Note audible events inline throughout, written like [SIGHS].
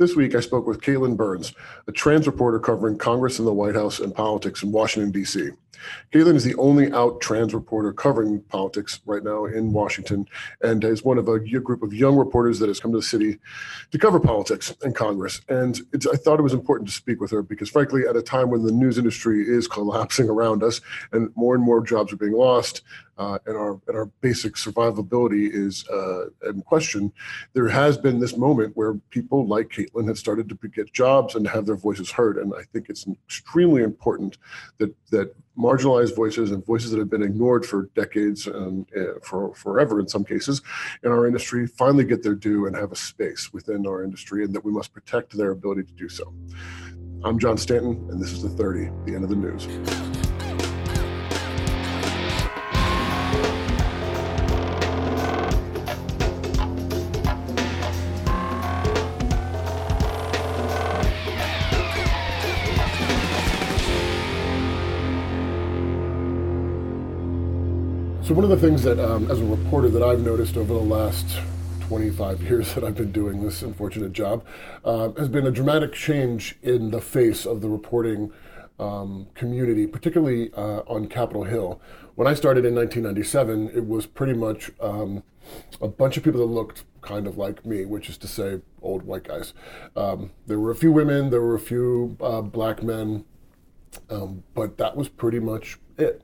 This week, I spoke with Katelyn Burns, a trans reporter covering Congress and the White House and politics in Washington, D.C. Katelyn is the only out trans reporter covering politics right now in Washington and is one of a group of young reporters that has come to the city to cover politics and Congress. And I thought it was important to speak with her because, frankly, at a time when the news industry is [LAUGHS] collapsing around us and more and more jobs are being lost, uh, and our and our basic survivability is uh, in question, there has been this moment where people like Katelyn have started to get jobs and have their voices heard, and I think it's extremely important that that marginalized voices and voices that have been ignored for decades and uh, for forever in some cases in our industry finally get their due and have a space within our industry, and that we must protect their ability to do so. I'm John Stanton, and this is the 30, the end of the news. So one of the things that, um, as a reporter, that I've noticed over the last 25 [LAUGHS] years that I've been doing this unfortunate job, uh, has been a dramatic change in the face of the reporting um, community, particularly uh, on Capitol Hill. When I started in 1997, it was pretty much um, a bunch of people that looked kind of like me, which is to say, old white guys. Um, there were a few women, there were a few uh, black men, um, but that was pretty much it.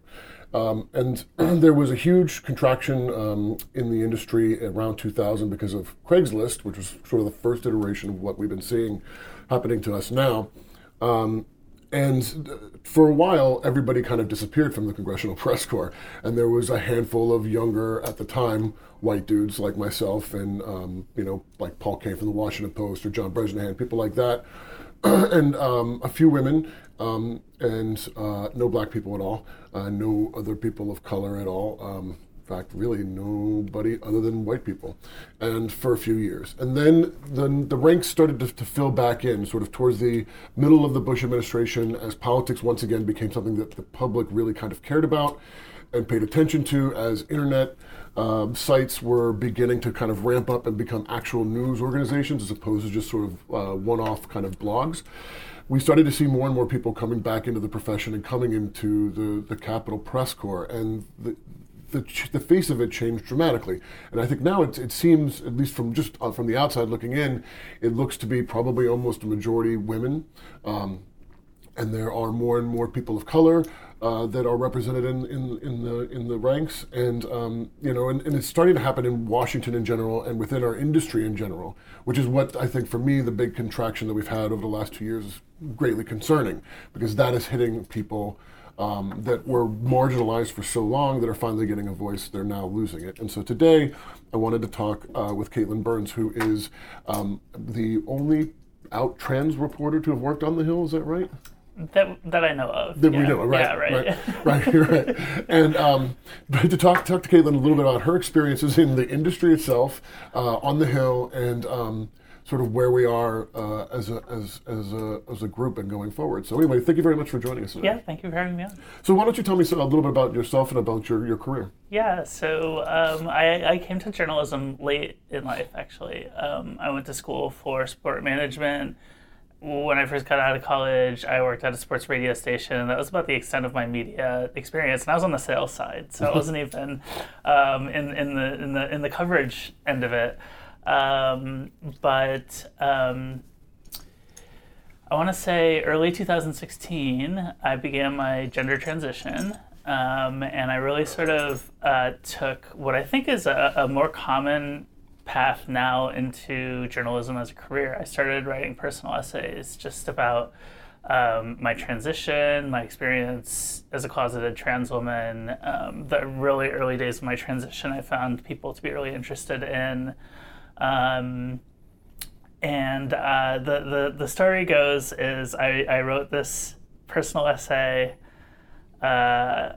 Um, and [CLEARS THROAT] there was a huge contraction um, in the industry around 2000 because of Craigslist, which was sort of the first iteration of what we've been seeing happening to us now. Um, and for a while, everybody kind of disappeared from the Congressional [LAUGHS] Press Corps, and there was a handful of younger, at the time, white dudes like myself, and um, you know, like Paul Kane from the Washington Post or John Bresnahan, people like that, [CLEARS THROAT] and um, a few women, um, and uh, no black people at all, uh, no other people of color at all. Um, in fact, really nobody other than white people, and for a few years. And then the, the ranks started to, to, fill back in, sort of towards the middle of the Bush administration, as politics once again became something that the public really kind of cared about and paid attention to, as internet um, sites were beginning to kind of ramp up and become actual news organizations as opposed to just sort of uh, one off kind of blogs we started to see more and more people coming back into the profession and coming into the, the Capitol Press Corps, and the, the, the face of it changed dramatically. And I think now it, it seems, at least from just uh, from the outside looking in, it looks to be probably almost a majority women. Um, and there are more and more people of color uh, that are represented in, in, in, the in the ranks, and um, you know, and, and, it's starting to happen in Washington in general, and within our industry in general, which is what I think for me the big contraction that we've had over the last two years is greatly concerning, because that is hitting people. Um, that were marginalized for so long that are finally getting a voice, they're now losing it. And so today, I wanted to talk uh, with Katelyn Burns, who is um, the only out trans reporter to have worked on the Hill. Is that right? That that I know of. That yeah. we know, right? Yeah, right. Right, right, [LAUGHS] right. And um, but to talk talk to Katelyn a little bit about her experiences in the industry itself, uh, on the Hill, and um, sort of where we are uh, as a as as a as a group and going forward. So anyway, thank you very much for joining us. Today. Yeah, thank you for having me on. So why don't you tell me a little bit about yourself and about your, your career? Yeah, so um, I, I came to journalism late in life. Actually, um, I went to school for sport management when I first got out of college, I worked at a sports radio station, and that was about the extent of my media experience. And I was on the sales side, so I [LAUGHS] wasn't even um, in in the in the in the coverage end of it. Um, but um, I want to say early 2016, I began my gender transition. Um, and I really sort of uh, took what I think is a, a more common path now into journalism as a career. I started writing personal essays just about um, my transition, my experience as a closeted trans woman. Um, the really early days of my transition, I found people to be really interested in. Um, and uh, the, the, the story goes is I, I wrote this personal essay, uh,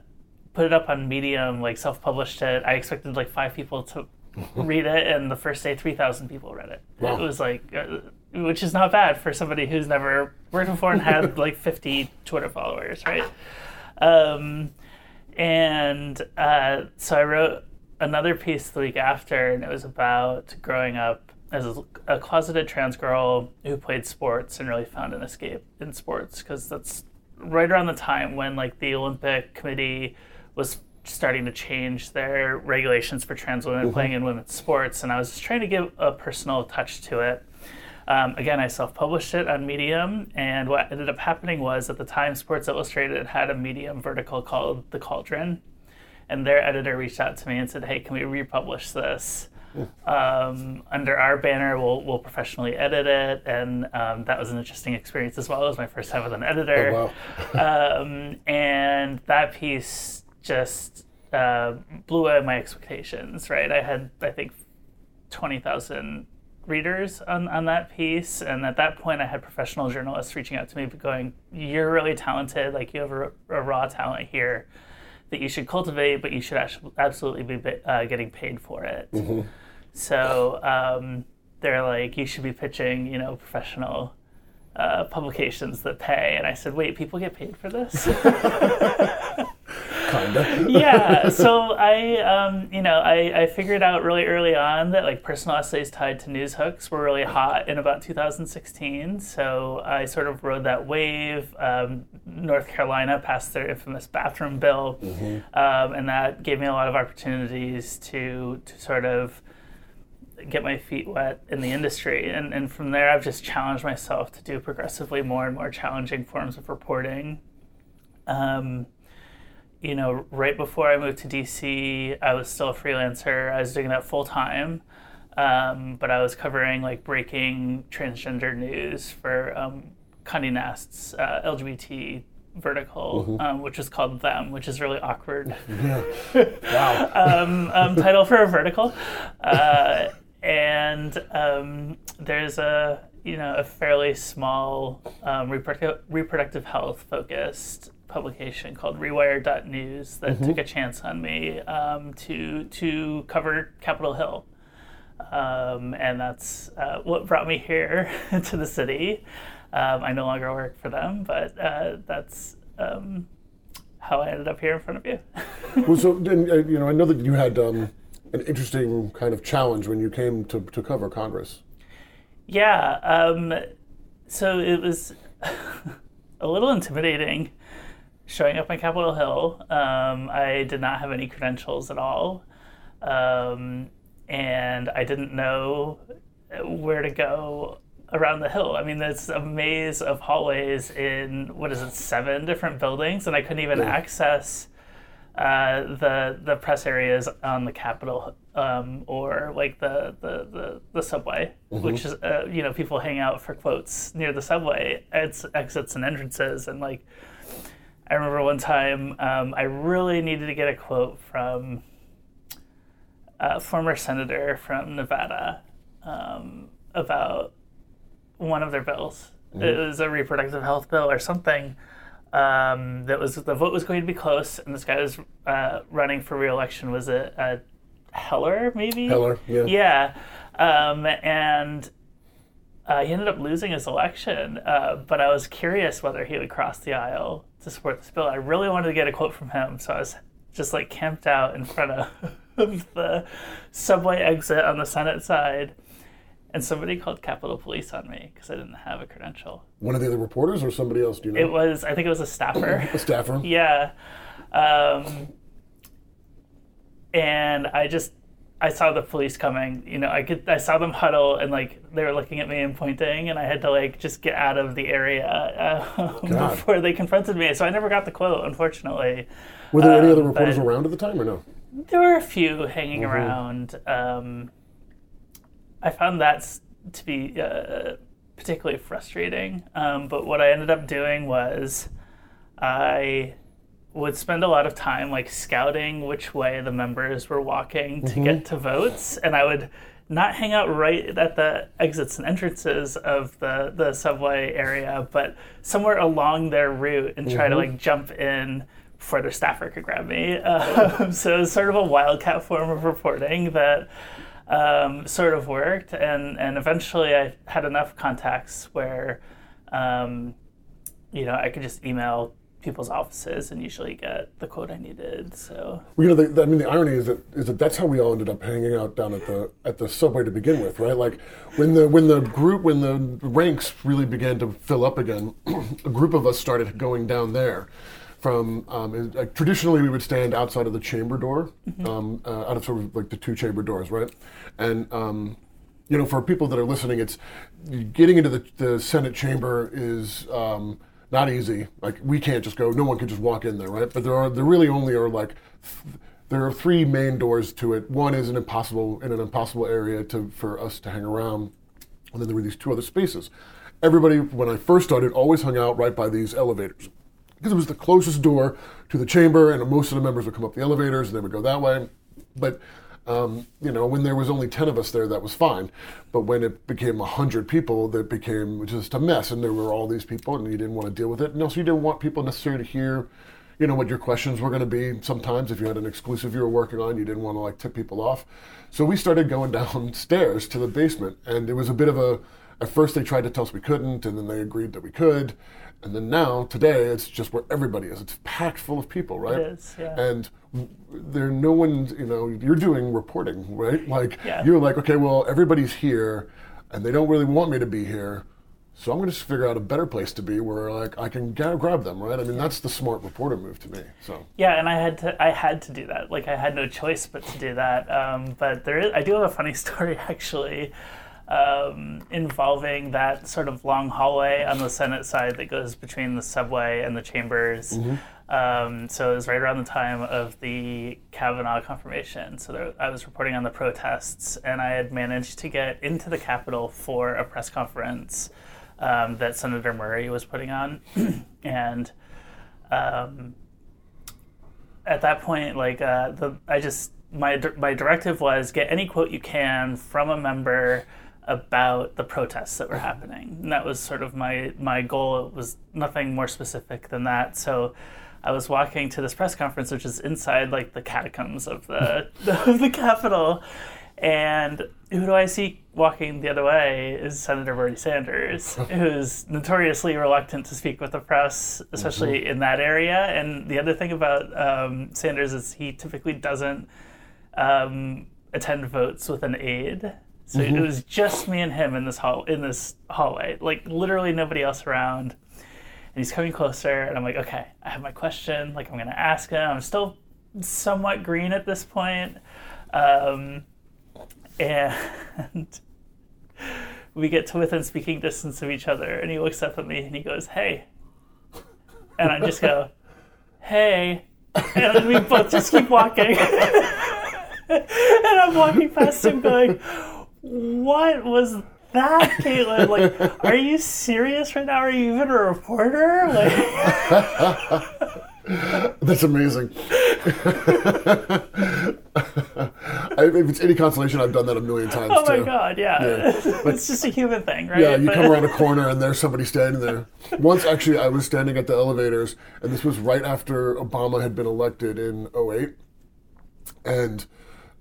put it up on Medium, like self-published it. I expected like five people to [LAUGHS] read it, and the first day, 3,000 people read it. Wow. It was like, uh, which is not bad for somebody who's never worked before and had [LAUGHS] like 50 Twitter followers, right? Um, and uh, so I wrote another piece the week after, and it was about growing up as a, a closeted trans girl who played sports and really found an escape in sports because that's right around the time when like the Olympic Committee was starting to change their regulations for trans women mm-hmm. playing in women's sports, and I was just trying to give a personal touch to it. Um, again, I self published it on Medium, and what ended up happening was at the time, Sports Illustrated had a Medium vertical called The Cauldron, and their editor reached out to me and said, Hey, can we republish this? Um, under our banner, we'll, we'll professionally edit it, and um, that was an interesting experience as well. It was my first time with an editor, oh, wow. [LAUGHS] um, and that piece just uh, blew out my expectations. Right, I had I think twenty thousand readers on, on that piece. And at that point, I had professional journalists reaching out to me going, You're really talented. Like, you have a, a raw talent here that you should cultivate, but you should actually, absolutely be uh, getting paid for it. Mm-hmm. So um, they're like, You should be pitching, you know, professional. Uh, publications that pay, and I said, "Wait, people get paid for this?" [LAUGHS] [LAUGHS] Kinda. [LAUGHS] yeah. So I, um, you know, I, I figured out really early on that like personal essays tied to news hooks were really hot in about 2016. So I sort of rode that wave. Um, North Carolina passed their infamous bathroom bill, mm-hmm. um, and that gave me a lot of opportunities to to sort of get my feet wet in the industry. And, and from there, I've just challenged myself to do progressively more and more challenging forms of reporting. Um, you know, right before I moved to DC, I was still a freelancer. I was doing that full time, um, but I was covering like breaking transgender news for um, Condé Nast's uh, LGBT vertical, mm-hmm. um, which is called Them, which is really awkward. [LAUGHS] [LAUGHS] Wow. um, um, title for a vertical, uh, and um, there's a you know a fairly small um, reproductive reproductive health focused publication called Rewire.news that mm-hmm. took a chance on me um, to to cover Capitol Hill, um, and that's uh, what brought me here [LAUGHS] to the city. Um, I no longer work for them, but uh, that's um, how I ended up here in front of you. [LAUGHS] well, so then, uh, you know, I know that you had um, an interesting kind of challenge when you came to to cover Congress. Yeah. Um, so it was. [LAUGHS] a little intimidating showing up on Capitol Hill. Um, I did not have any credentials at all. Um, and I didn't know where to go around the hill. I mean, there's a maze of hallways in, what is it, seven different buildings, and I couldn't even access uh, the the press areas on the Capitol um, or like the the, the, the subway, mm-hmm. which is uh, you know people hang out for quotes near the subway. It's exits and entrances, and like I remember one time um, I really needed to get a quote from a former senator from Nevada um, about one of their bills. Mm-hmm. It was a reproductive health bill or something. Um, that was the vote was going to be close, and this guy was uh, running for reelection. Was it uh, Heller? Maybe Heller. Yeah. Yeah. Um, and uh, he ended up losing his election, uh, but I was curious whether he would cross the aisle to support this bill. I really wanted to get a quote from him, so I was just like camped out in front of [LAUGHS] the subway exit on the Senate side. And somebody called Capitol Police on me because I didn't have a credential. One of the other reporters or somebody else? Do you know? It was, I think it was a staffer. [COUGHS] a staffer? yeah. Um, and I just I saw the police coming. You know, I could I saw them huddle and like they were looking at me and pointing, and I had to like just get out of the area uh, before they confronted me. So I never got the quote, unfortunately. Were there um, any other reporters around at the time, or no? There were a few hanging mm-hmm. around. Um, I found that to be uh, particularly frustrating. Um, but what I ended up doing was I would spend a lot of time like scouting which way the members were walking to mm-hmm. get to votes and i would not hang out right at the exits and entrances of the, the subway area but somewhere along their route and try mm-hmm. to like jump in before their staffer could grab me [LAUGHS] um, so it was sort of a wildcat form of reporting that um, sort of worked and, and eventually i had enough contacts where um, you know i could just email people's offices and usually get the quote I needed. So Well, you know, the, I mean, the irony is that is that that's how we all ended up hanging out down at the at the subway to begin with, right? Like when the when the group when the ranks really began to fill up again, [CLEARS THROAT] a group of us started going down there. From um, like, traditionally, we would stand outside of the chamber door, um, uh, out of sort of like the two chamber doors, right? And um, you know, for people that are listening, it's getting into the, the Senate chamber is um, not easy. Like we can't just go. No one can just walk in there, right? But there are there really only are like th- there are three main doors to it. One is an impossible in an impossible area to for us to hang around, and then there were these two other spaces. Everybody, when I first started, always hung out right by these elevators because it was the closest door to the chamber, and most of the members would come up the elevators and they would go that way. But um, you know, when there was only ten of us there, that was fine. But when it became hundred people, that became just a mess, and there were all these people, and you didn't want to deal with it, and also you didn't want people necessarily to hear. You know what your questions were going to be. Sometimes, if you had an exclusive you were working on, you didn't want to like tip people off. So we started going [LAUGHS] downstairs to the basement, and it was a bit of a. At first, they tried to tell us we couldn't, and then they agreed that we could. And then now, today, it's just where everybody is. It's packed full of people, right? is, yeah. And there, no one, you know, you're doing reporting, right? Like Yeah. you're like, okay, well, everybody's here, and they don't really want me to be here, so I'm going to just figure out a better place to be where like I can ga- grab them, right? I mean, that's the smart reporter move to me. So Yeah, and I had to I had to do that. Like I had no choice but to do that. Um, but there is I do have a funny [LAUGHS] story actually um, involving that sort of long hallway on the Senate side that goes between the subway and the chambers. Um, so it was right around the time of the Kavanaugh confirmation. So there, I was reporting on the protests, and I had managed to get into the Capitol for a press conference um, that Senator Murray was putting on, [CLEARS THROAT] and. Um, at that point, like uh, the I just my my directive was get any quote you can from a member about the protests that were happening, and that was sort of my my goal. It was nothing more specific than that. So. I was walking to this press conference, which is inside like the catacombs of the [LAUGHS] [LAUGHS] of the Capitol, and who do I see walking the other way is Senator Bernie Sanders, [LAUGHS] who's notoriously reluctant to speak with the press, especially in that area. And the other thing about um, Sanders is he typically doesn't um, attend votes with an aide. So it was just me and him in this hall in this hallway, like literally nobody else around. And he's coming closer, and I'm like, okay, I have my question. Like I'm gonna ask him. I'm still somewhat green at this point. Um, and [LAUGHS] we get to within speaking distance of each other and he looks up at me and he goes hey and i just go hey and we both just keep walking [LAUGHS] and i'm walking past him going what was that katelyn like [LAUGHS] are you serious right now are you even a reporter like [LAUGHS] that's amazing. [LAUGHS] I, if it's any consolation, I've done that a million times oh my too. god yeah, it's just a human thing right Yeah, you But- come around a corner and there's somebody standing there. Once, actually, I was standing at the elevators, and this was right after Obama had been elected in 08. And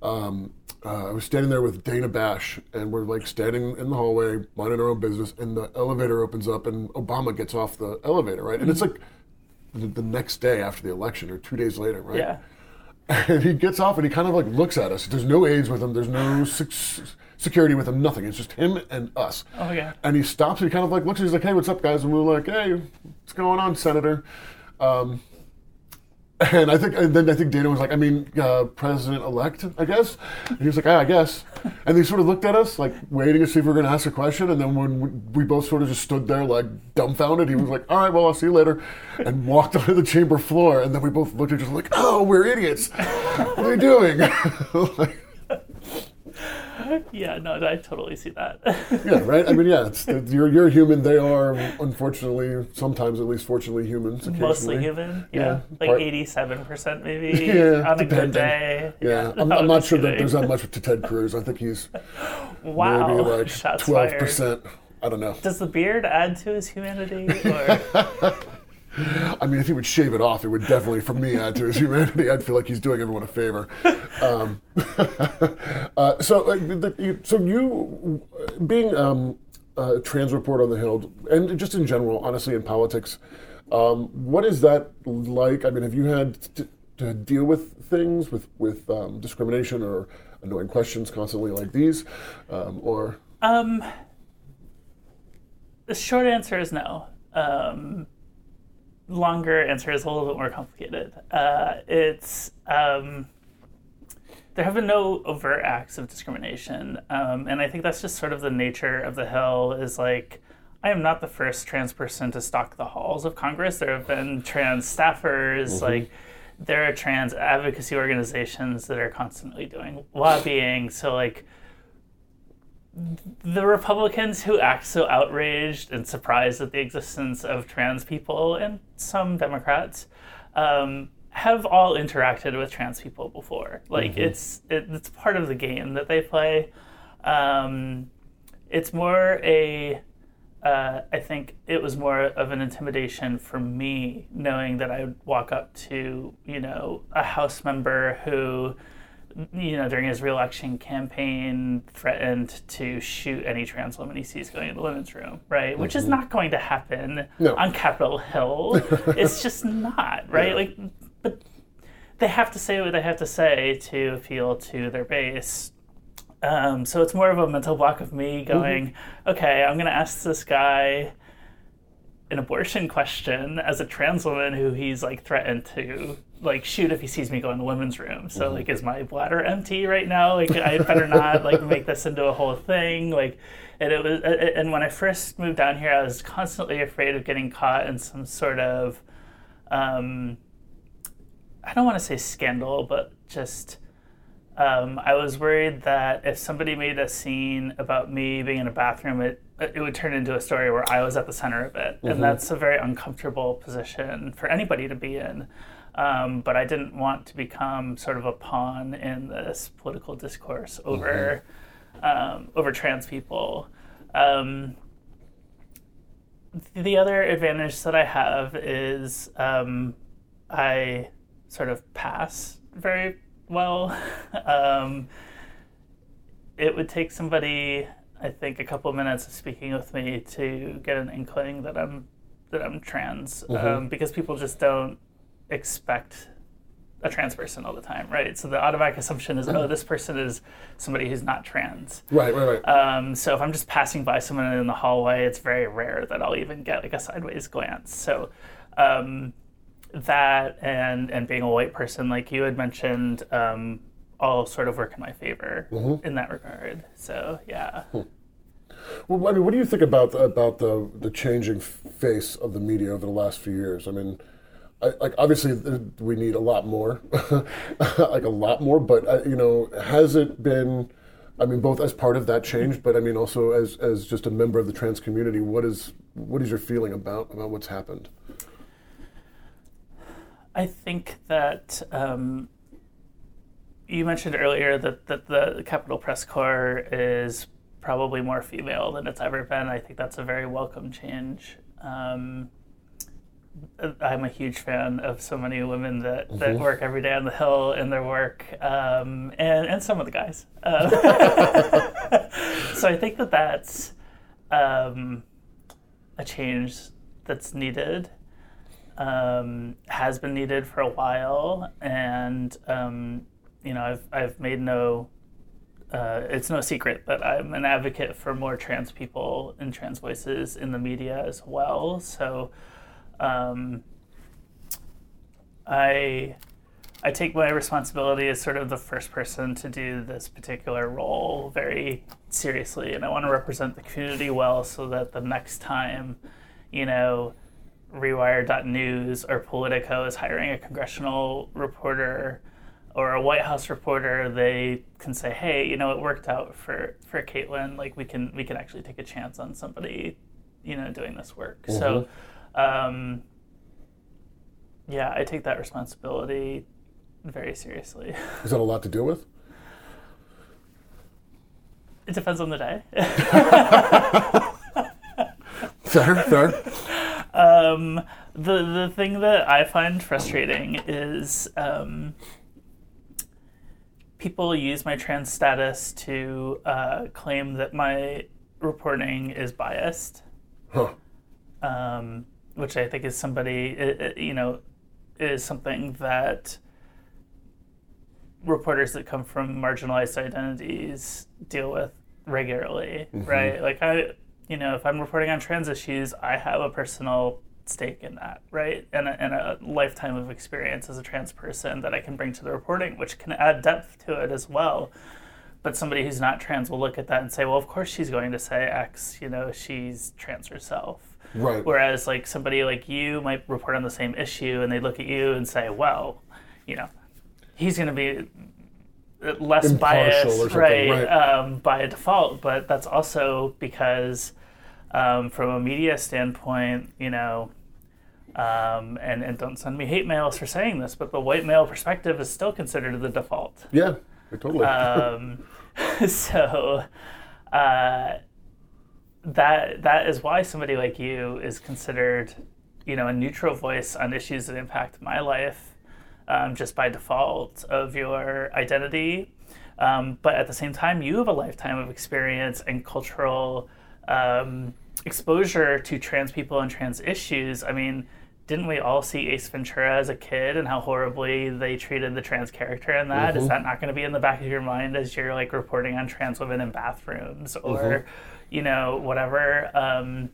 um, uh, I was standing there with Dana Bash, and we're like standing in the hallway, minding our own business, and the elevator opens up, and Obama gets off the elevator, right? And it's like the, the next day after the election, or two days later, right? yeah And he gets off and he kind of like looks at us. There's no aides with him. There's no sec- security with him. Nothing. It's just him and us. Oh God. And he stops. And he kind of like looks. and He's like, "Hey, what's up, guys?" And we're like, "Hey, what's going on, Senator?" Um, and I think, and then I think Dana was like, "I mean, uh, President elect, I guess." And he was like, "Ah, I guess." And they sort of looked at us, like waiting to see if we were going to ask a question. And then when we, we both sort of just stood there, like dumbfounded, he was like, "All right, well, I'll see you later," and walked [LAUGHS] onto the chamber floor. And then we both looked at each other like, "Oh, we're idiots. What are we doing?" [LAUGHS] like, [LAUGHS] yeah no i totally see that [LAUGHS] yeah, right. I mean, yeah, it's, you're you're human. They are, unfortunately, sometimes at least, fortunately, humans. mostly occasionally. human. Yeah, Yeah, like eighty-seven percent maybe [LAUGHS] Yeah, on a good depending. day. Yeah, I'm, I'm not sure that there's that much to Ted Cruz. I think he's wow. maybe like twelve percent. I don't know. Does the beard add to his humanity? Or I mean, if he would shave it off, it would definitely, for me, add to his humanity. I'd feel like he's doing everyone a favor. Um, [LAUGHS] uh, so, uh, the, so you being um, a trans reporter on the Hill, and just in general, honestly, in politics, Um, what is that like? I mean, have you had to, to deal with things with with um, discrimination or annoying questions constantly like these, um, or? Um, the short answer is no. Longer answer is a little bit more complicated. Uh, it's um, there have been no overt acts of discrimination, um, and I think that's just sort of the nature of the Hill. Is like I am not the first trans person to stalk the halls of Congress. There have been trans staffers, mm-hmm. like there are trans advocacy organizations that are constantly doing lobbying. So like the Republicans who act so outraged and surprised at the existence of trans people, and some Democrats, um, have all interacted with trans people before. Like mm-hmm. it's it, it's part of the game that they play. Um, it's more a uh, I think it was more of an intimidation for me knowing that I would walk up to you know a House member who you know, during his reelection campaign, threatened to shoot any trans woman he sees going in the women's room, right? Mm-hmm. Which is mm-hmm. not going to happen no. on Capitol Hill. [LAUGHS] it's just not, right? Yeah. Like, but they have to say what they have to say to appeal to their base. Um, so it's more of a mental block of me mm-hmm. going, mm-hmm. okay, I'm going to ask this guy an abortion question as a trans woman who he's like threatened to like shoot if he sees me go in the women's room. So mm-hmm. like, is my bladder empty right now? Like, I better not [LAUGHS] like make this into a whole thing. Like, and it was, and when I first moved down here, I was constantly afraid of getting caught in some sort of, um, I don't want to say scandal, but just. Um, I was worried that if somebody made a scene about me being in a bathroom, it it would turn into a story where I was at the center of it, mm-hmm. and that's a very uncomfortable position for anybody to be in. Um, but I didn't want to become sort of a pawn in this political discourse over mm-hmm. um, over trans people. Um, the other advantage that I have is um, I sort of pass very well. [LAUGHS] Um, it would take somebody, I think, a couple of minutes of speaking with me to get an inkling that I'm that I'm trans, mm-hmm. Um, because people just don't expect a trans person all the time, right? So the automatic assumption is, oh, this person is somebody who's not trans. Right, right, right. Um, so if I'm just passing by someone in the hallway, it's very rare that I'll even get like a sideways glance. So um, that and and being a white person, like you had mentioned, um, all sort of work in my favor mm-hmm. in that regard. So yeah. Hmm. Well, I mean, what do you think about the, about the the changing face of the media over the last few years? I mean I, like obviously we need a lot more, [LAUGHS] like a lot more. But uh, you know, has it been? I mean, both as part of that change, but I mean also as as just a member of the trans community. What is what is your feeling about about what's happened? I think that um, you mentioned earlier that, that the Capitol Press Corps is probably more female than it's ever been. I think that's a very welcome change. Um, I'm a huge fan of so many women that, mm-hmm. work every day on the hill in their work, um, and and some of the guys. Uh, [LAUGHS] so I think that that's um, a change that's needed, um, has been needed for a while, and um, you know I've I've made no. Uh, it's no secret that I'm an advocate for more trans people and trans voices in the media as well. So, um, I I take my responsibility as sort of the first person to do this particular role very seriously, and I want to represent the community well, so that the next time, you know, Rewire.news or Politico is hiring a congressional reporter or a White House reporter, they can say, "Hey, you know, it worked out for for Katelyn. Like, we can we can actually take a chance on somebody, you know, doing this work." Mm-hmm. So um, yeah, I take that responsibility very seriously. [LAUGHS] Is that a lot to deal with? It depends on the day. [LAUGHS] fair, fair. Um, the the thing that I find frustrating is um, people use my trans status to uh, claim that my reporting is biased. Huh. Um, which I think is somebody, you know, is something that reporters that come from marginalized identities deal with regularly, mm-hmm. right? Like I, you know, if I'm reporting on trans issues, I have a personal stake in that, right? And a, and a lifetime of experience as a trans person that I can bring to the reporting, which can add depth to it as well. But somebody who's not trans will look at that and say, well, of course she's going to say X, you know, she's trans herself. Right. Whereas like somebody like you might report on the same issue and they look at you and say, well, you know, he's going to be less Impartial biased, right, right. Um, by default. But that's also because um, from a media standpoint, you know, um, and, and don't send me hate mails for saying this, but the white male perspective is still considered the default. Yeah, totally. [LAUGHS] Um, [LAUGHS] so uh, that that is why somebody like you is considered, you know, a neutral voice on issues that impact my life, um, just by default of your identity. Um, but at the same time, you have a lifetime of experience and cultural um, exposure to trans people and trans issues. I mean, didn't we all see Ace Ventura as a kid and how horribly they treated the trans character in that? Is that not going to be in the back of your mind as you're like reporting on trans women in bathrooms or, you know, whatever? Um,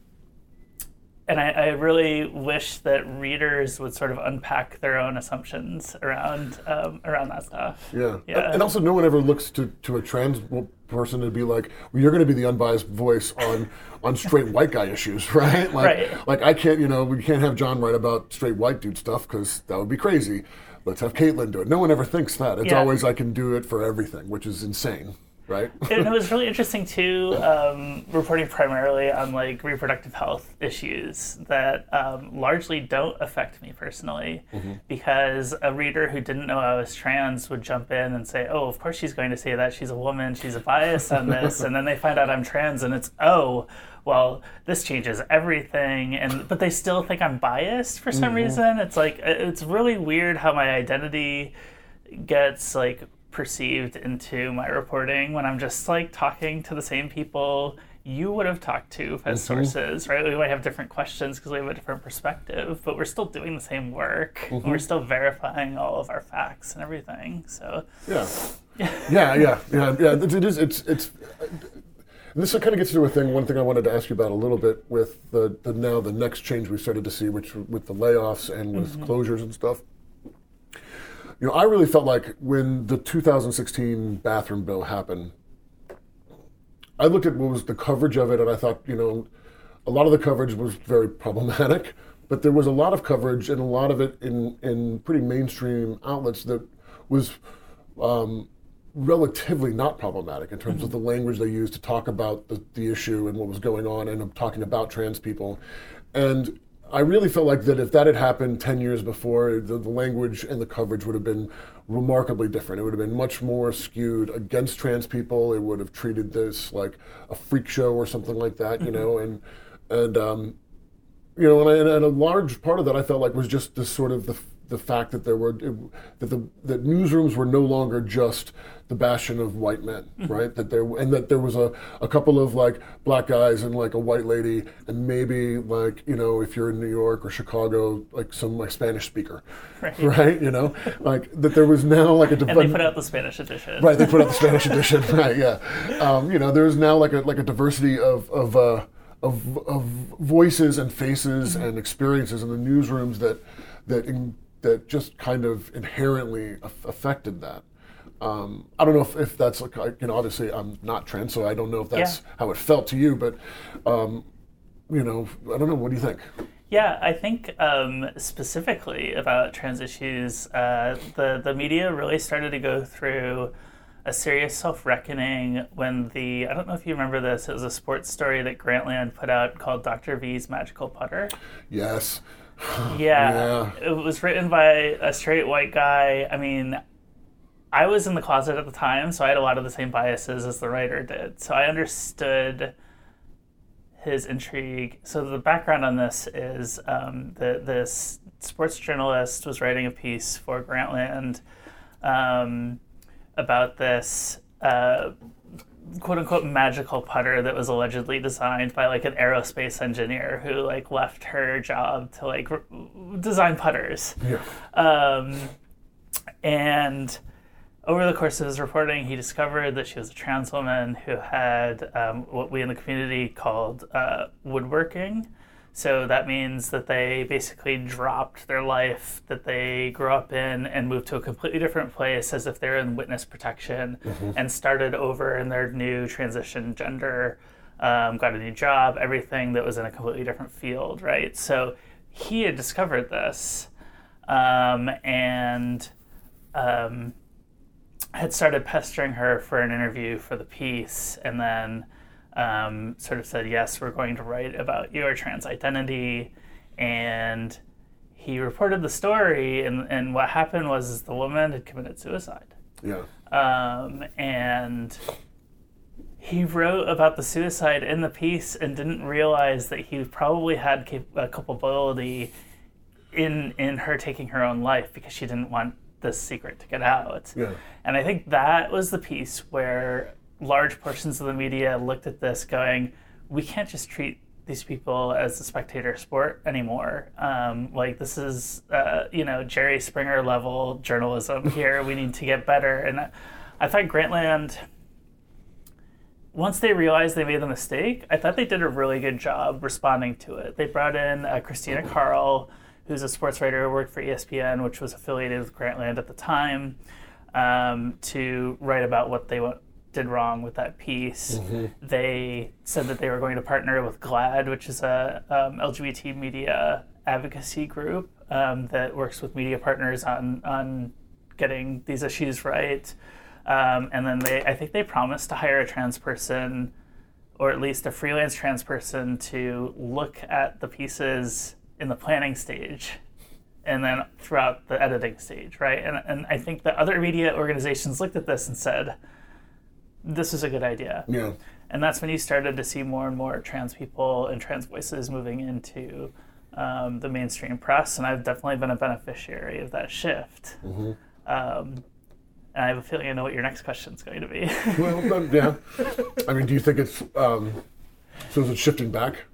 and I, I really wish that readers would sort of unpack their own assumptions around um, around that stuff. Yeah. Yeah. And also, no one ever looks to, to a trans person to be like, well, you're going to be the unbiased voice on on straight white guy issues, [LAUGHS] right? Like, Right. like I can't, you know, we can't have John write about straight white dude stuff because that would be crazy. Let's have Katelyn do it. No one ever thinks that. It's Yeah. always I can do it for everything, which is insane, right? [LAUGHS] and it was really interesting too, um, reporting primarily on like reproductive health issues that um, largely don't affect me personally, because a reader who didn't know I was trans would jump in and say, "Oh, of course she's going to say that she's a woman, she's a bias on this," and then they find out I'm trans, and it's oh. Well, this changes everything, and but they still think I'm biased for some reason. It's like it's really weird how my identity gets like perceived into my reporting when I'm just like talking to the same people you would have talked to as mm-hmm. sources, right? We might have different questions because we have a different perspective, but we're still doing the same work. and We're mm-hmm. still verifying all of our facts and everything. So, Yeah. [LAUGHS] yeah, yeah, yeah, yeah. It, it is. It's it's. This kind of gets to a thing. One thing I wanted to ask you about a little bit with the, the now the next change we started to see, which with the layoffs and with mm-hmm. closures and stuff. You know, I really felt like when the 2016 bathroom bill happened, I looked at what was the coverage of it, and I thought, you know, a lot of the coverage was very problematic, but there was a lot of coverage and a lot of it in in pretty mainstream outlets that was um, relatively not problematic in terms of the language they used to talk about the, the issue and what was going on and talking about trans people. And I really felt like that if that had happened 10 years before, the, the language and the coverage would have been remarkably different. It would have been much more skewed against trans people. It would have treated this like a freak show or something like that, you know, and, and, um, you know, and, I, and a large part of that I felt like was just this sort of the the fact that there were that the that newsrooms were no longer just the bastion of white men, right? That there and that there was a, a couple of like black guys and like a white lady and maybe like you know if you're in New York or Chicago like some like Spanish speaker, Right. right? You know, like that there was now like a and they put out the Spanish edition. Right, they put out the Spanish edition. [LAUGHS] Right, yeah. Um, you know, there's now like a like a diversity of of uh, of, of voices and faces and experiences in the newsrooms that that in, that just kind of inherently affected that. Um, I don't know if, if that's like I- you know obviously I'm not trans, so I don't know if that's Yeah. how it felt to you, but um, you know I don't know. What do you think? Yeah, I think um, specifically about trans issues, uh, the the media really started to go through a serious self reckoning when the I don't know if you remember this. It was a sports story that Grantland put out called Dr. V's Magical Putter. Yes. [LAUGHS] Yeah, it was written by a straight white guy. I mean, I was in the closet at the time, so I had a lot of the same biases as the writer did. So I understood his intrigue. So the background on this is um, the this sports journalist was writing a piece for Grantland um, about this uh, quote unquote magical putter that was allegedly designed by like an aerospace engineer who like left her job to like r- design putters. Yeah. Um, and over the course of his reporting, he discovered that she was a trans woman who had um, what we in the community called uh, woodworking. So that means that they basically dropped their life that they grew up in and moved to a completely different place as if they're in witness protection and started over in their new transition gender, um, got a new job, everything that was in a completely different field, right? So he had discovered this um, and um, had started pestering her for an interview for the piece and then um, sort of said, Yes, we're going to write about your trans identity. And he reported the story, and, and what happened was the woman had committed suicide. Yeah. Um, and he wrote about the suicide in the piece and didn't realize that he probably had cap- a culpability in in her taking her own life because she didn't want this secret to get out. Yeah. And I think that was the piece where large portions of the media looked at this going, we can't just treat these people as a spectator sport anymore. Um, like this is, uh, you know, Jerry Springer level journalism here. we need to get better. And I, I thought Grantland, once they realized they made the mistake, I thought they did a really good job responding to it. They brought in uh, Christina Kahrl, who's a sports writer who worked for ESPN, which was affiliated with Grantland at the time, um, to write about what they wa- did wrong with that piece. They said that they were going to partner with GLAAD, which is a um, LGBT media advocacy group um, that works with media partners on on getting these issues right. Um, and then they, I think they promised to hire a trans person, or at least a freelance trans person, to look at the pieces in the planning stage and then throughout the editing stage, right? And, and I think that other media organizations looked at this and said, this is a good idea. Yeah. And that's when you started to see more and more trans people and trans voices moving into um, the mainstream press. And I've definitely been a beneficiary of that shift. Um, and I have a feeling I know what your next question is going to be. [LAUGHS] Well, then, yeah. I mean, do you think it's um, so? Is it shifting back?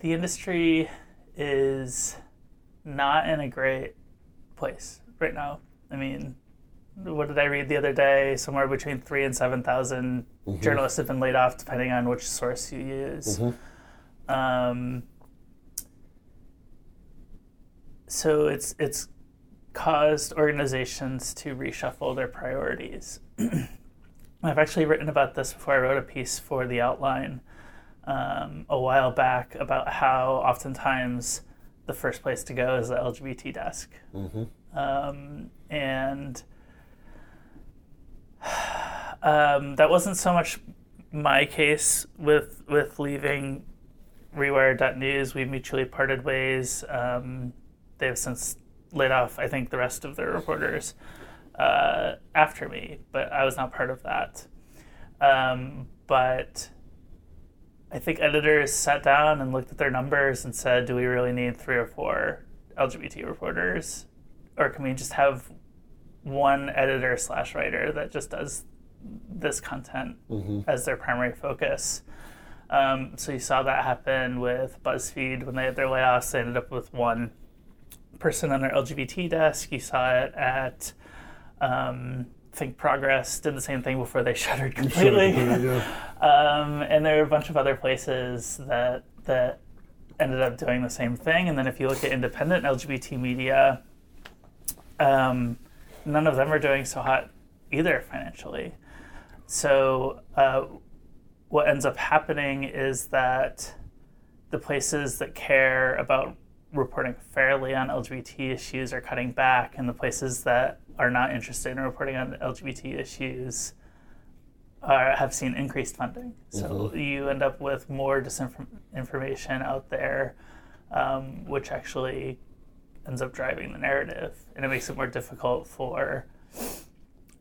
the industry is not in a great place right now. I mean, what did I read the other day? Somewhere between three and seven thousand journalists have been laid off, depending on which source you use. Um, so it's it's caused organizations to reshuffle their priorities. [CLEARS THROAT] I've actually written about this before I wrote a piece for the outline um, a while back about how oftentimes the first place to go is the LGBT desk. Um, and um, that wasn't so much my case with with leaving Rewire.news. We mutually parted ways. Um, they have since laid off, I think, the rest of their reporters uh, after me, but I was not part of that. Um, but I think editors sat down and looked at their numbers and said, do we really need three or four LGBT reporters? Or can we just have one editor slash writer that just does this content as their primary focus? Um, so you saw that happen with BuzzFeed when they had their layoffs. They ended up with one person on their LGBT desk. You saw it at um, Think Progress did the same thing before they [LAUGHS] shuttered completely. Yeah. [LAUGHS] Um, and there are a bunch of other places that that ended up doing the same thing. And then if you look at independent LGBT media, um, none of them are doing so hot either financially. So uh, what ends up happening is that the places that care about reporting fairly on LGBT issues are cutting back, and the places that are not interested in reporting on LGBT issues are, have seen increased funding. So you end up with more disinformation out there, um, which actually ends up driving the narrative, and it makes it more difficult for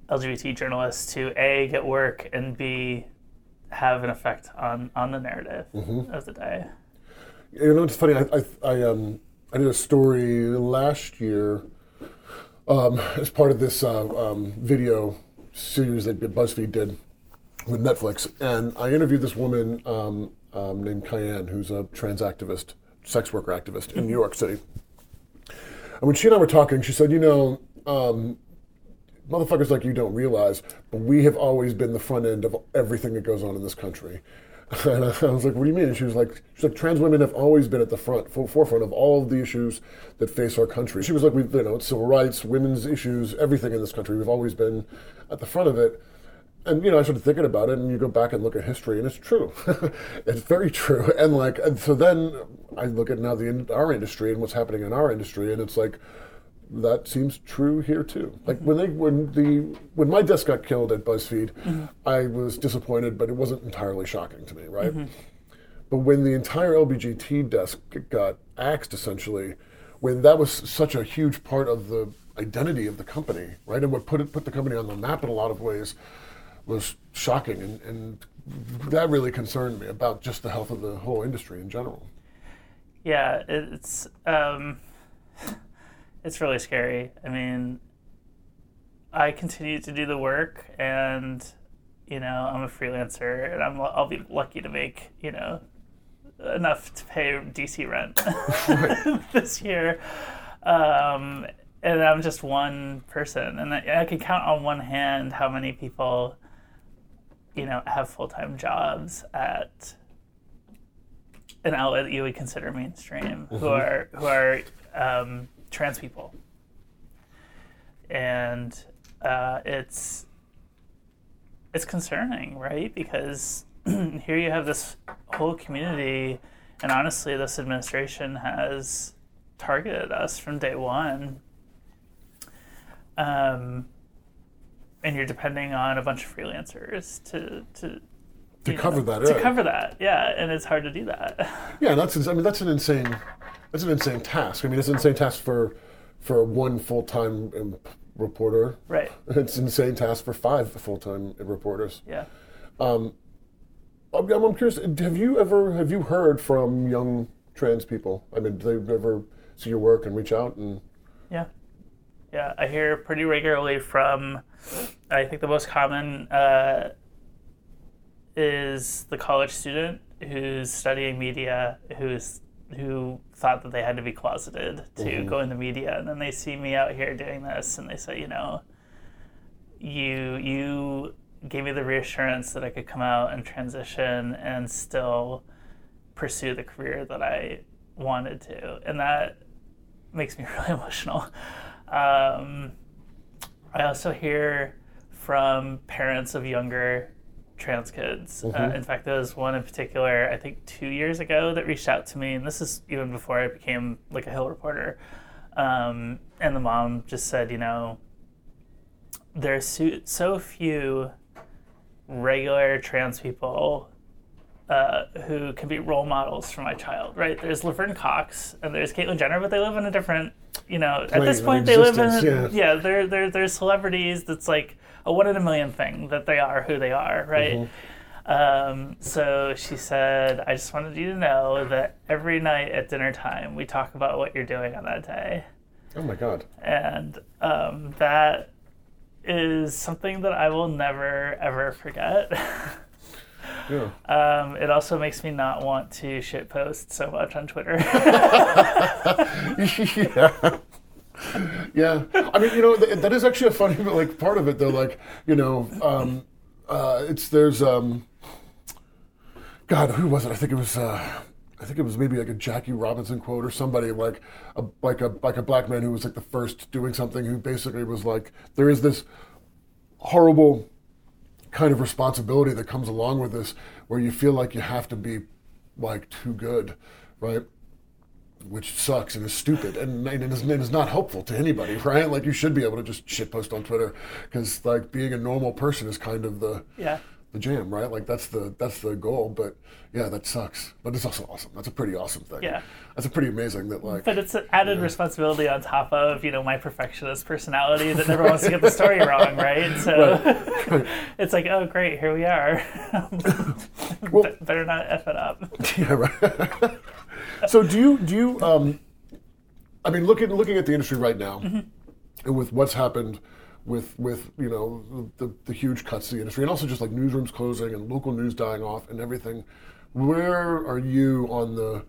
LGBT journalists to a get work and b have an effect on on the narrative of the day. You know, it's funny. I I, I um I did a story last year um, as part of this uh, um, video series that BuzzFeed did with Netflix, and I interviewed this woman um, um, named Kyan, who's a trans activist, sex worker activist in New York City. And when she and I were talking, she said, "You know, um, motherfuckers like you don't realize, but we have always been the front end of everything that goes on in this country." [LAUGHS] And I was like, "What do you mean?" And she was like, "She's like, trans women have always been at the front, forefront of all of the issues that face our country." She was like, we've, you know, it's civil rights, women's issues, everything in this country. We've always been at the front of it." And you know, I started thinking about it, and you go back and look at history, and it's true. [LAUGHS] it's very true. And like, and so then I look at now the our industry and what's happening in our industry, and it's like that seems true here too. Like when they when the when my desk got killed at BuzzFeed, mm-hmm. I was disappointed, but it wasn't entirely shocking to me, right? Mm-hmm. But when the entire LBGT desk got axed, essentially, when that was such a huge part of the identity of the company, right, and what put it put the company on the map in a lot of ways, was shocking, and, and that really concerned me about just the health of the whole industry in general. Yeah, it's. Um it's really scary. I mean, I continue to do the work, and you know, I'm a freelancer, and I'm I'll be lucky to make you know enough to pay DC rent [LAUGHS] [LAUGHS] this year. Um, and I'm just one person, and I, I can count on one hand how many people, you know, have full time jobs at an outlet that you would consider mainstream, mm-hmm. who are who are um, trans people. And uh, it's it's concerning, right? Because [CLEARS THROAT] here you have this whole community, and honestly, this administration has targeted us from day one. Um, and you're depending on a bunch of freelancers to to to cover know, that to cover that yeah and it's hard to do that [LAUGHS] yeah that's i mean that's an insane that's an insane task. I mean, it's an insane task for for one full time reporter. Right. [LAUGHS] It's an insane task for five full time reporters. Yeah. Um, I'm, I'm curious. Have you ever have you heard from young trans people? I mean, do they ever see your work and reach out and? Yeah. Yeah, I hear pretty regularly from. I think the most common uh, is the college student who's studying media, who's who thought that they had to be closeted to mm-hmm. go in the media, and then they see me out here doing this, and they say, you know, you you gave me the reassurance that I could come out and transition and still pursue the career that I wanted to, and that makes me [LAUGHS] really emotional. Um, I also hear from parents of younger trans kids. Uh, mm-hmm. Uh, in fact, there was one in particular, I think two years ago, that reached out to me, and this is even before I became like a Hill reporter. Um, and the mom just said, you know, there's so, so few regular trans people uh, who can be role models for my child, right? There's Laverne Cox and there's Caitlyn Jenner, but they live in a different, you know, at this point they live in, yeah, yeah they're, they're, they're celebrities that's like a one in a million thing that they are who they are, right? Mm-hmm. Um, so she said, I just wanted you to know that every night at dinner time, we talk about what you're doing on that day. Oh my God. And um, that is something that I will never, ever forget. [LAUGHS] Yeah. Um, it also makes me not want to shit post so much on Twitter. [LAUGHS] [LAUGHS] yeah yeah, I mean, you know, th- that is actually a funny but [LAUGHS] like part of it though. Like, you know, um, uh, it's there's um, God, who was it? I think it was. Uh, I think it was maybe like a Jackie Robinson quote or somebody like a like a like a black man who was like the first doing something who basically was like there is this horrible kind of responsibility that comes along with this where you feel like you have to be like too good, right? Which sucks and is stupid and, and, is, and is not helpful to anybody, [LAUGHS] right? Like you should be able to just shit post on Twitter because like being a normal person is kind of the yeah the jam, right? Like that's the that's the goal. But yeah, that sucks. But it's also awesome. That's a pretty awesome thing. Yeah, that's a pretty amazing that like. But it's an added responsibility on top of you know my perfectionist personality that never wants to get the story [LAUGHS] wrong, right? So right. [LAUGHS] Right. it's like oh great, here we are. well, better not f it up. Yeah, right so do you do you? Um, I mean, looking looking at the industry right now, mm-hmm. and with what's happened with with you know the, the huge cuts to the industry and also just like newsrooms closing and local news dying off and everything. Where are you on the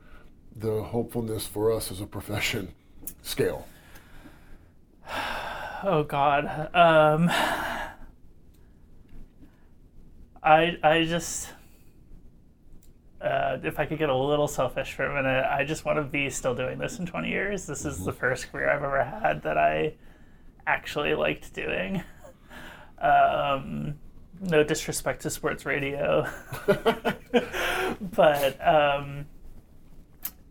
the hopefulness for us as a profession scale? [SIGHS] Oh God. Um, [SIGHS] I I just uh, if I could get a little selfish for a minute, I just want to be still doing this in 20 years. This is the first career I've ever had that I actually liked doing. [LAUGHS] Um, no disrespect to sports radio, [LAUGHS] but um,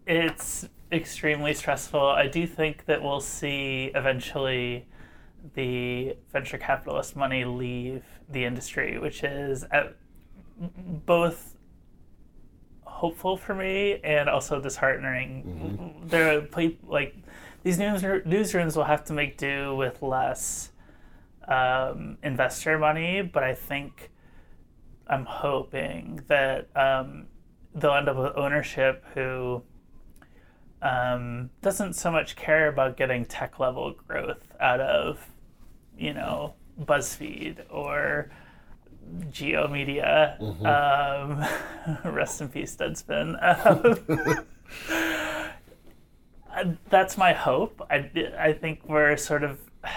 it's extremely stressful. I do think that we'll see eventually the venture capitalist money leave the industry, which is at both hopeful for me and also disheartening. Mm-hmm. There are like these news newsrooms will have to make do with less um, investor money, but I think I'm hoping that um, they'll end up with ownership who um, doesn't so much care about getting tech level growth out of, you know, BuzzFeed or G/O Media. Mm-hmm. Um, [LAUGHS] rest in peace, Deadspin. [LAUGHS] Um, [LAUGHS] that's my hope. I, I think we're sort of [SIGHS]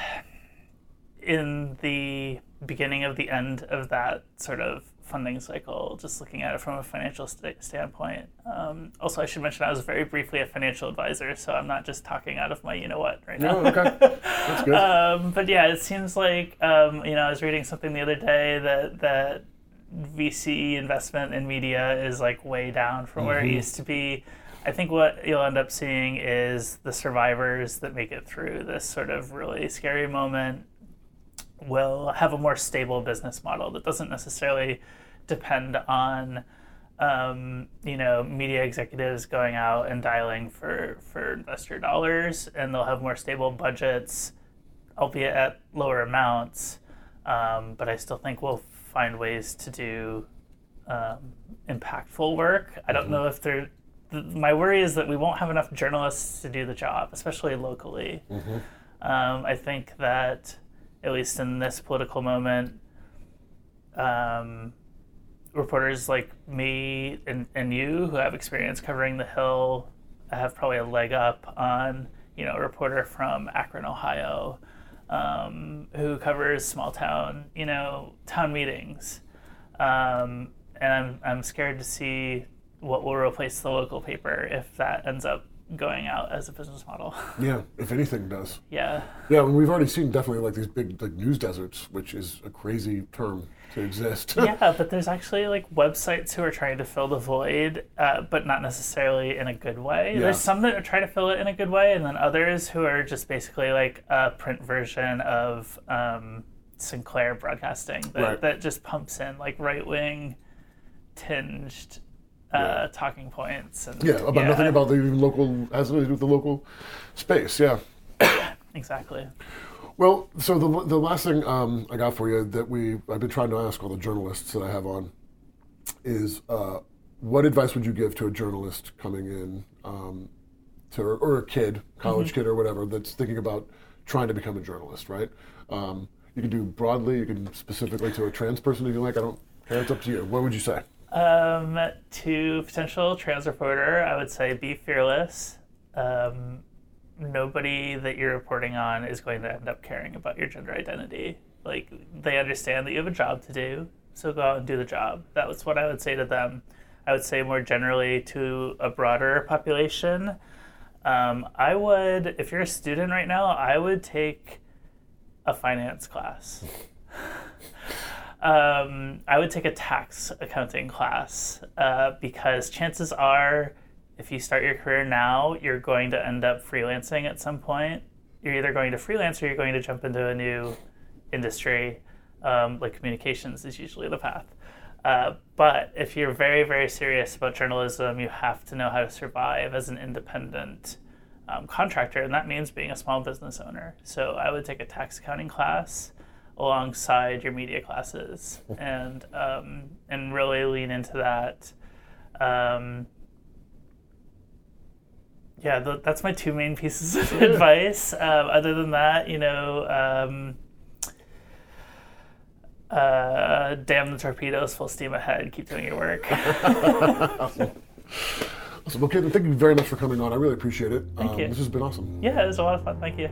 in the beginning of the end of that sort of funding cycle, just looking at it from a financial st- standpoint. Um, also, I should mention I was very briefly a financial advisor, so I'm not just talking out of my you know what right now. No, okay. That's good. [LAUGHS] um, but yeah, it seems like um, you know I was reading something the other day that that VC investment in media is like way down from mm-hmm. where it mm-hmm. used to be. I think what you'll end up seeing is the survivors that make it through this sort of really scary moment will have a more stable business model that doesn't necessarily depend on um, you know media executives going out and dialing for for investor dollars, and they'll have more stable budgets, albeit at lower amounts. Um, but I still think we'll find ways to do um, impactful work. I don't mm-hmm. know if they're. My worry is that we won't have enough journalists to do the job, especially locally. Mm-hmm. Um, I think that, at least in this political moment, um, reporters like me and, and you who have experience covering the Hill have probably a leg up on you know a reporter from Akron, Ohio, um, who covers small town you know town meetings, um, and I'm I'm scared to see what will replace the local paper if that ends up going out as a business model. [LAUGHS] Yeah, if anything does. Yeah. Yeah, and we've already seen definitely like these big like news deserts, which is a crazy term to exist. [LAUGHS] yeah, but there's actually like websites who are trying to fill the void, uh, but not necessarily in a good way. Yeah. There's some that are trying to fill it in a good way, and then others who are just basically like a print version of um, Sinclair Broadcasting that, right. that just pumps in like right wing tinged uh, talking points. And, yeah, about yeah. nothing about the local, has to do with the local space, yeah. [COUGHS] exactly. Well, so the, the last thing um, I got for you that we I've been trying to ask all the journalists that I have on is uh, what advice would you give to a journalist coming in um, to or a kid, college mm-hmm. kid or whatever that's thinking about trying to become a journalist, right? Um, you can do broadly, you can specifically to a trans person if you like. I don't care. It's up to you. What would you say? Um, to potential trans reporter, I would say be fearless. Um, nobody that you're reporting on is going to end up caring about your gender identity. Like they understand that you have a job to do, so go out and do the job. That was what I would say to them. I would say more generally to a broader population. Um, I would, if you're a student right now, I would take a finance class. [LAUGHS] um, I would take a tax accounting class uh, because chances are if you start your career now, you're going to end up freelancing at some point. You're either going to freelance or you're going to jump into a new industry, um, like communications is usually the path. Uh, but if you're very, very serious about journalism, you have to know how to survive as an independent um, contractor, and that means being a small business owner. So I would take a tax accounting class alongside your media classes, [LAUGHS] and um, and really lean into that. Um, yeah, the, that's my two main pieces of advice. Um, other than that, you know, um, Uh, damn the torpedoes, full steam ahead. Keep doing your work. awesome. [LAUGHS] awesome. Okay, then thank you very much for coming on. I really appreciate it. Thank um, you. This has been awesome. Yeah, it was a lot of fun. Thank you.